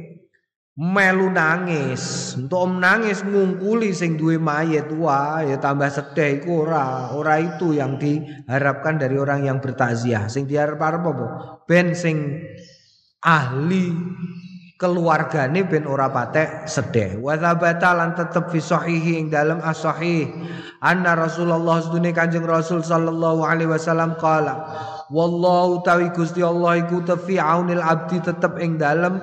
melu nangis untuk nangis ngungkuli sing duwe mayit wah ya tambah sedih iku ora ora itu yang diharapkan dari orang yang bertakziah sing diharap-harap apa ben sing ahli keluargane ben ora patek sedih. Wa tsabata lan tetep fi sahihi ing dalem as-sahih. Anna Rasulullah sedune Kanjeng Rasul sallallahu alaihi wasallam qala wallahu tawi Gusti Allah iku tefi aunil abdi tetep ing dalem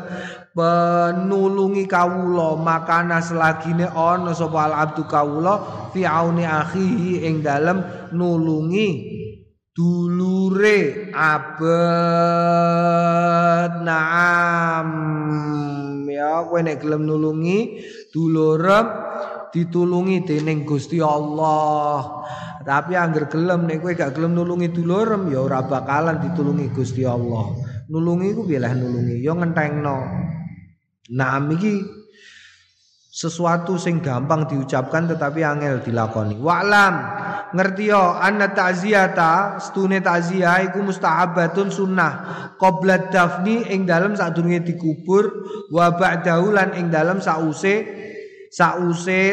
penulungi kawula. Makana selagine ana sapa al abdu kawula? Fi auni akhihi ing dalem nulungi dulure abet kowe nek gelem nulungi dulurem ditulungi dening Gusti Allah. Tapi angger gelem nek kowe gak gelem nulungi dulurem ya ora bakalan ditulungi Gusti Allah. Nulungi ku bilah nulungi? Ya ngentengno. Nah iki sesuatu sing gampang diucapkan tetapi angel dilakoni. Wa'lam ngerti yo anna ta'ziyata stune ta'ziyah iku mustahabatun sunnah qabla dafni ing dalem sadurunge dikubur wa ba'dahu lan ing dalem sause sause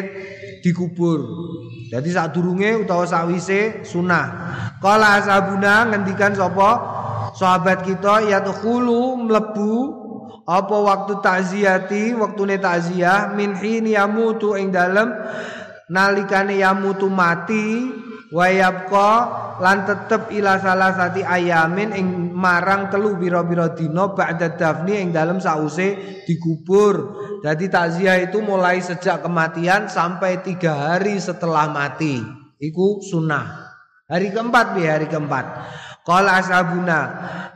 dikubur. Jadi sadurunge utawa sawise sunnah. Kala ashabuna ngendikan sapa sahabat kita ya mlebu apa waktu takziati waktune takziah min hini yamutu ing dalem nalikane yamutu mati wayabqa lan tetep ila salah sati ayamin ing marang telu biro-biro dino ba'da dafni ing dalem sause dikubur jadi takziah itu mulai sejak kematian sampai tiga hari setelah mati. Iku sunnah. Hari keempat bi hari keempat? Qala ashabuna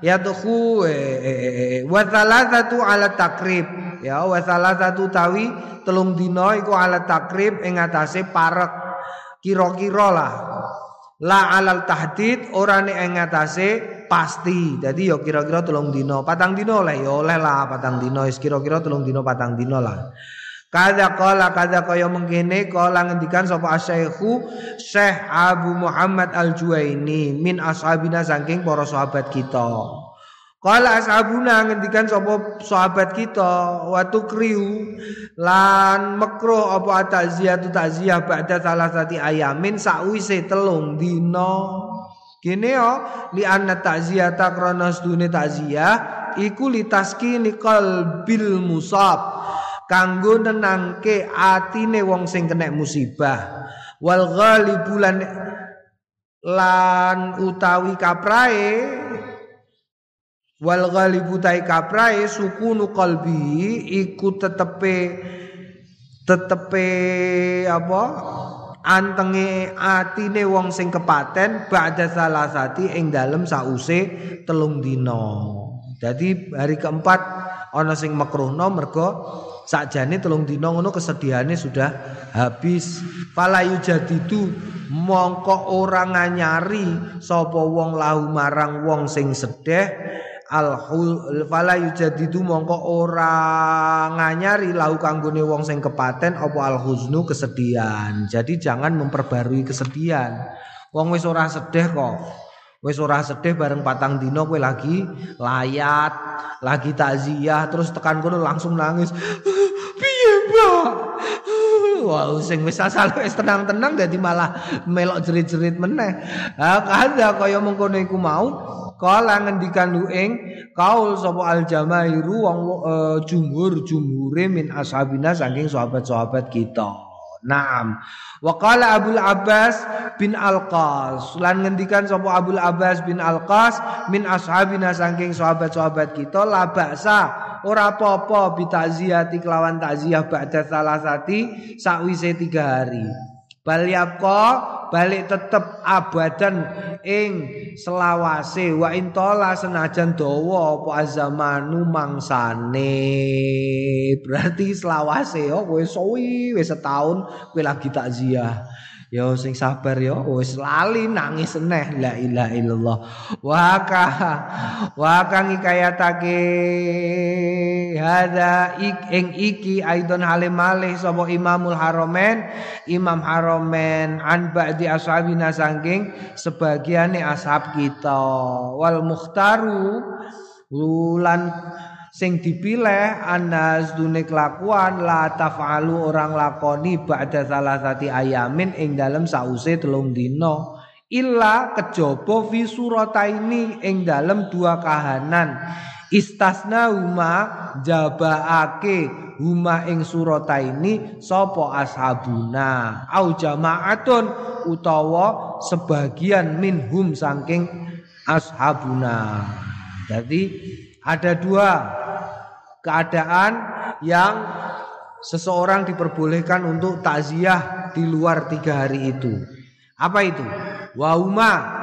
yadkhu eh, eh, eh, wa thalathatu ala takrib ya wa thalathatu tawi telung dina iku ala takrib ing atase parek. Kira-kira lah. La alal tahdid ora nek ing atase pasti. Dadi ya kira-kira telung dina. Patang dina oleh ya oleh lah patang dina. Wis kira-kira telung dina patang dina lah. Kada kala kada kaya mengkene kala ngendikan sapa asyaikhu Syekh Abu Muhammad Al-Juwaini min ashabina saking para sahabat kita. Kala ashabuna ngendikan sapa sahabat kita watu kriu lan makruh apa takziah takziah ba'da salah ayamin sakwise telung dina. Kene yo li anna takziyata krana sedune takziah iku litaskini qalbil musab kanggo nenangke atine wong sing kena musibah wal ghalibulan lan utawi kaprae wal ghalibu tai kaprae sukunu qalbi iku tetepe tetepe apa antenge atine wong sing kepaten ba'da salasati ing dalem sause telung dina. Jadi hari keempat ana sing makruhno mergo sakjane telung dina ngono kesedihannya sudah habis fala yujadidu mongko ora nganyari sapa wong lahu marang wong sing sedih al fala yujadidu mongko ora nganyari lahu kanggone wong sing kepaten apa al huznu kesedihan jadi jangan memperbarui kesedihan Wong wis ora sedih kok. Wis ora sedih bareng patang dino kowe lagi layat, lagi takziah terus tekan kono langsung nangis. Piye, Mbak? Wah, sing wis asal wis tenang-tenang dadi malah melok jerit-jerit meneh. Ha kada kaya mengkono iku mau kala ngendikan ing kaul sapa al jamairu wong uh, jumhur jumhure min ashabina saking sahabat-sahabat kita. Naam. Wa qala Abdul Abbas bin Al-Qas. Lan ngendikan sapa Abdul Abbas bin Al-Qas min ashabina saking sahabat-sahabat kita la baksa ora apa-apa bitaziyati kelawan takziah ba'da salasati sakwise tiga hari. Bal balik tetep abadan ing selawase. Wa intola senajan dawa apa azamanu mangsane. Berarti selawase yo kowe suwi wis setahun kowe lagi takziah Yo sing sabar yo wis lali nangis neh la ilaha illallah. Wa ka wa kang hadza ik ing iki aidon halim malih sapa Imamul Haromen. Imam Haromen an ba'di ashabina sangking sebagiane ashab kita. Wal mukhtaru lulan sing dipilih anas dune kelakuan la tafalu orang lakoni ba'da salasati ayamin ing dalem sause telung dino illa kejaba fi surataini ing dalem dua kahanan. Istasna huma jabaake huma ing surataini sapa ashabuna. Au jama'atun utawa sebagian minhum saking ashabuna. Jadi ada dua keadaan yang seseorang diperbolehkan untuk takziah di luar tiga hari itu. Apa itu? Wauma.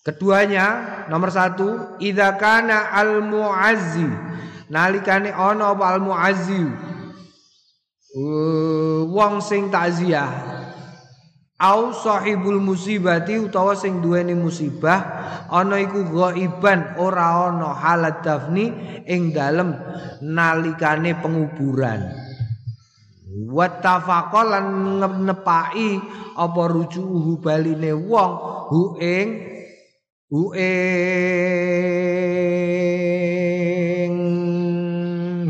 Keduanya nomor satu, idakana al muazzi. Nalikane ono al muazzi. Uh, wong sing takziah au sahibul musibati utawa sing duweni musibah ana iku ghaiban ora ana halat dafni ing dalem nalikane penguburan. Wa tafaqalan nepaki apa rujuhu baline wong hu ing hu ing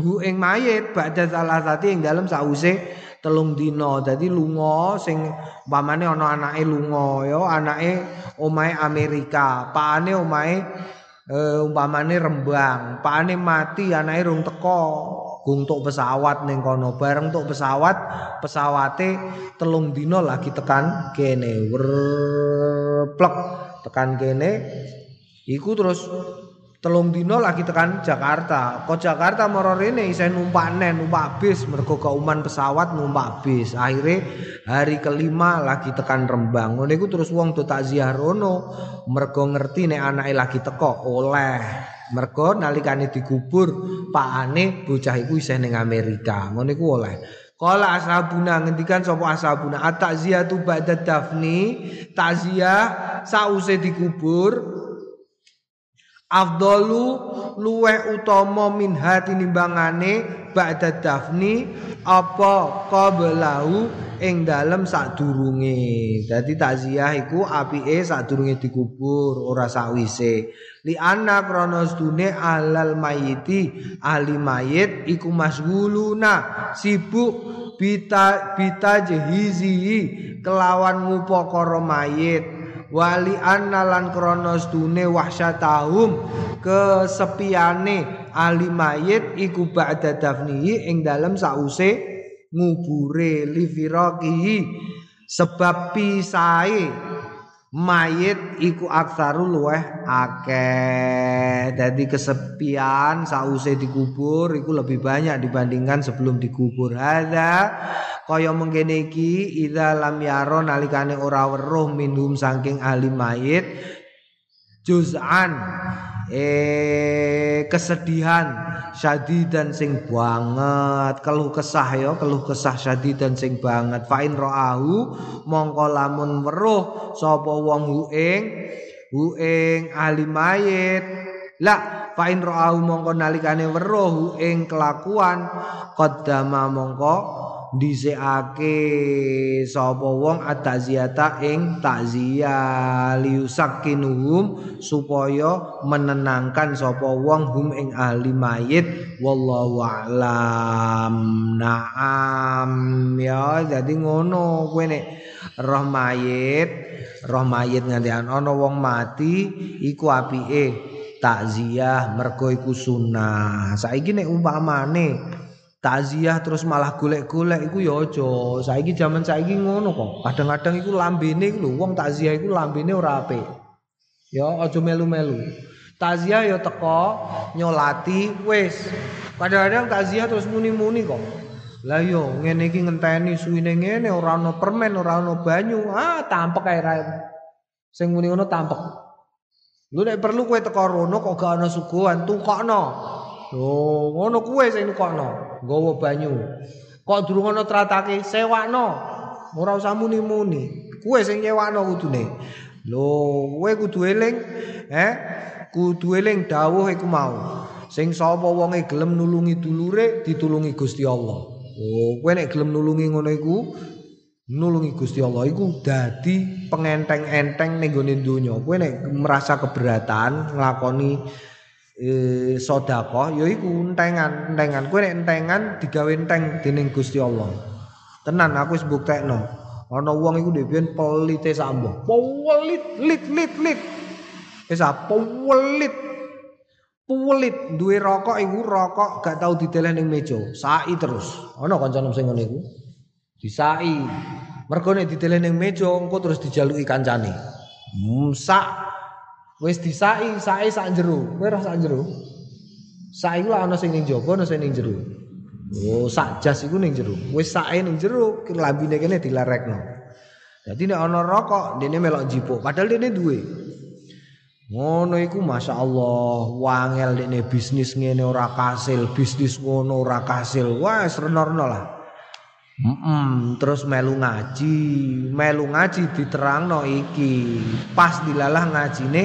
hu ing mayit ba'da salasati ing dalem sause telung dina. Dadi lunga sing umpamane ana anake lunga ya, anake omahe Amerika, pakane omahe uh, Rembang, pakane mati anake rung teko. Guntuk pesawat ning kono bareng tuk pesawat pesawate telung dina lagi tekan kene plek tekan kene iku terus telung dino lagi tekan Jakarta. Kok Jakarta moro rene isih numpak nen, numpak bis mergo kauman pesawat numpak bis. Akhirnya hari kelima lagi tekan Rembang. Ngono iku terus wong do takziah rono mergo ngerti nek anake lagi teko oleh. Mergo nalikane dikubur pakane bocah iku isih ning Amerika. Ngono iku oleh. Kala ashabuna ngendikan sapa ashabuna at-ta'ziyatu ba'da dafni takziah sause dikubur afdalu luweh utama min hati nimbangane ba'da dafni apa qablahu ing dalem sadurunge. Dadi takziah iku apike sadurunge dikubur ora sakwise. Li ana krana sedune alal mayiti ahli mayit iku masguluna sibuk bita bita jehizi kelawan ngupakara mayit wali analan kronos dune wahsyatahum. Kesepiane ahli mayit iku ba'da dafnihi ing dalem sause ngubure li sebab pisahe mayit iku aksaru luweh akeh. Jadi kesepian sause dikubur iku lebih banyak dibandingkan sebelum dikubur. Ada kaya mengkene iki idza lam yaro nalikane ora weruh minhum saking ahli mayit juz'an eh kesedihan syadidan sing banget. Keluh kesah ya keluh kesah syadidan sing banget. Fa in raahu mongko lamun weruh sapa wong hu ing hu ing ahli mayit. La fa in raahu mongko nalikane weruh hu ing kelakuan qaddama mongko dhisikake sapa wong ataziyata ing takziah liusakinuhum supaya menenangkan sapa wong hum ing ahli mayit. Wallahu a'lam. Naam. Ya jadi ngono kowe nek roh mayit roh mayit nganti ana wong mati iku apike takziah mergo iku sunah. Saiki nek umpamane takziah terus malah golek-golek iku ya aja. Saiki jaman saiki ngono kok. Kadang-kadang iku lambene iku lho wong takziah iku lambene ora apik. Ya aja melu-melu. Takziah ya teko nyolati wis. Kadang-kadang takziah terus muni-muni kok. Lah yo ngene iki ngenteni suwine ngene ora ana permen, ora ana banyu. Ah, tampek ae ra. Sing muni ngono tampek. Lu nek perlu kowe teko rono kok gak ana suguhan, tukokno. Oh, ngono kowe sing tukokno, nggawa banyu. Kok durung ana tratake, sewakno. Ora usah muni-muni. Kowe sing nyewakno kudune. Lho, kowe kudu eling, eh? Kudu eling dawuh iku mau. Sing sapa wonge gelem nulungi dulure, ditulungi Gusti Allah. Oh, kowe nek gelem nulungi ngono iku, nulungi Gusti Allah iku dadi pengenteng-enteng ning gone donya. Kowe nek merasa keberatan nglakoni e, sedekah ya iku entengan, entengan. Kowe nek entengan digawe enteng dening Gusti Allah. Tenan aku wis buktekno. Ana wong iku dhewe pelite sambo. Pelit, lit, lit, lit. Wis pelit. Pulit duwe rokok iku rokok gak tau dideleh ning meja. Sai terus. Ana kanca sing ngene iku. Disai. Mergo nek ditele ning meja engko terus dijaluki kancane. Hmm, sak wis disai, sae sak jero. Kowe ora sak jero. Sak iku ana sing ning jaba, ana sing ning jero. Oh, sak jas iku ning jero. Wis sae ning jero, lambine kene dilarekno. Jadi nek ana rokok, dene melok jipuk, padahal dene duwe. Ngono iku Masya Allah Wangel dene bisnis ngene ora kasil Bisnis ngono ora kasil Wah serenor-renor lah Mm -mm, terus melu ngaji, melu ngaji diterangno iki. Pas dilalah ngajine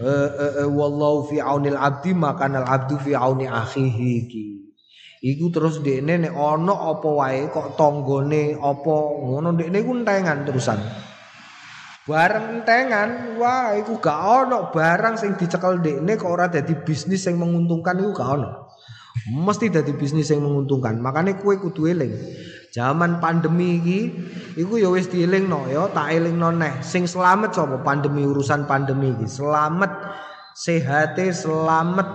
e, e, e, wallahu fi aunil abdi makanal abdu fi auni akhihi iki. Iku terus dekne nek ana apa wae kok tanggane apa ngono dekne ku entengan terusan. Bareng entengan, wah iku gak ana barang sing dicekel dekne kok ora dadi bisnis sing menguntungkan iku gak ana. Mesti dadi bisnis yang menguntungkan. Makanya kue kudu eling. Zaman pandemi iki iku ya wis dielingno ya, tak elingno neh. Sing selamat sapa pandemi urusan pandemi iki? Selamat sehate, selamat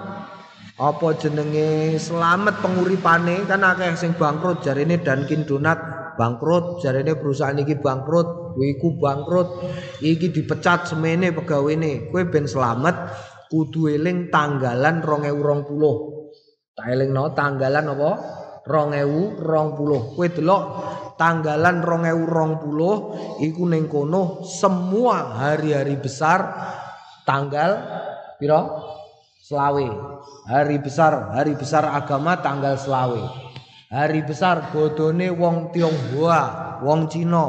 apa jenenge? Selamat penguripane. Kan akeh sing bangkrut jarene Dunkin Donat bangkrut jarene perusahaan iki bangkrut iku bangkrut. Iki dipecat semene pegawene. Kowe ben selamat kudu eling tanggalan 2020 tak elingno tanggalan apa 2020. Kowe delok tanggalan 2020 iku ning kono semua hari-hari besar tanggal pira? Selawe. Hari besar, hari besar agama tanggal selawe. Hari besar bodone wong Tionghoa, wong Cina.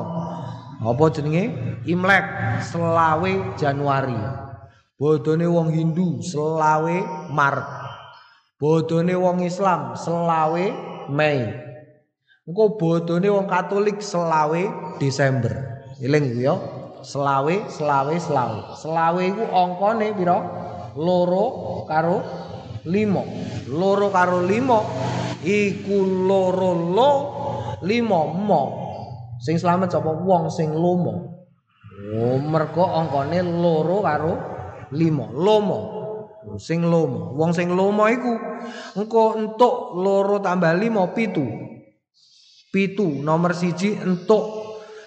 Apa jenenge? Imlek selawe Januari. Bodone wong Hindu selawe Maret. Bodone wong Islam selawe Mei. Engko bodone wong Katolik selawe Desember. Eling ya. Selawe, selawe, selawe. Selawe iku angkane pira? Loro karo limo. Loro karo limo iku loro lo limo mo. Sing selamat sapa wong sing lomo. Oh, mergo angkane loro karo limo. Lomo. Sing lomo. Wong sing lomo iku engko entuk loro tambah limo pitu. Pitu nomor siji entuk.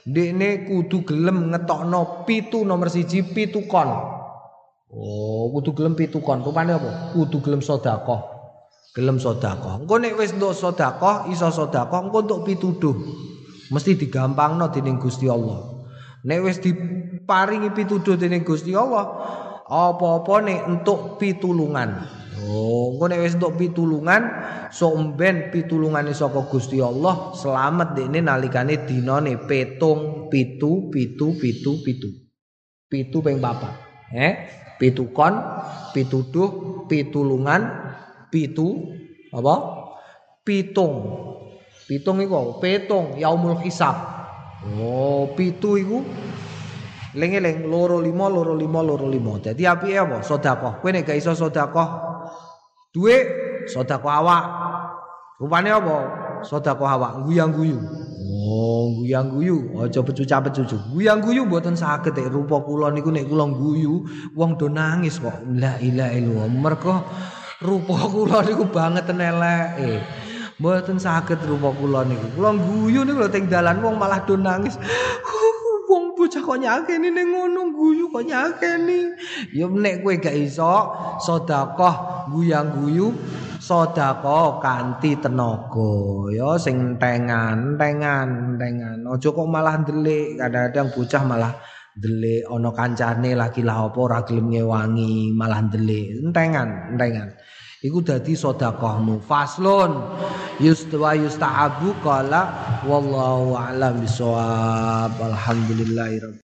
Dekne kudu gelem ngetokno pitu nomor siji pitu kon. Oh kudu gelem pitu kon. Rupane apa? Kudu gelem sedekah. Gelem sedekah. Engko nek wis entuk sedekah iso sedekah engko entuk pituduh mesti digampangno dening Gusti Allah. Nek wis diparingi pituduh dening Gusti Allah apa-apa nek entuk pitulungan. Oh, engko nek wis entuk pitulungan, sok mben pitulungane saka Gusti Allah, selamat dekne nalikane dinane petung pitu pitu pitu pitu. Pitu ping papat. Eh, pitu kon, pituduh, pitulungan, pitu apa? Pitung. Pitung iku petung yaumul hisab. Oh, pitu iku Lengi-leng loro limo loro limo loro limo. Jadi api apa? Sodakoh. Kue nek iso sodakoh duit, sodakoh awak. Rupanya apa? Sodakoh awak. Guyang guyu. Oh, guyang guyu. Aja pecuca pecucu. Guyang guyu buatan sakit ya. Rupa kulon niku nek guyu, wong do nangis kok. La ilaha illallah. Mereka rupa kulon niku banget elek. Eh. Mboten saged rupa kula niku. Kula guyu niku lho teng dalan wong malah do nangis. Bocah kok nyakeni ning ngono guyu kok nyakeni. Ya nek kowe gak iso sedekah guyang-guyu sedekah kanthi tenaga ya sing tengan, tengan, tengan. Aja kok malah ndelik, kadang-kadang bocah malah ndelik ana kancane lagi lah apa ora gelem ngewangi, malah ndelik. Entengan, entengan. Iku dadi sedekahmu. Faslun yustawa yustahabu qala wallahu a'lam bisawab. Alhamdulillahirabbil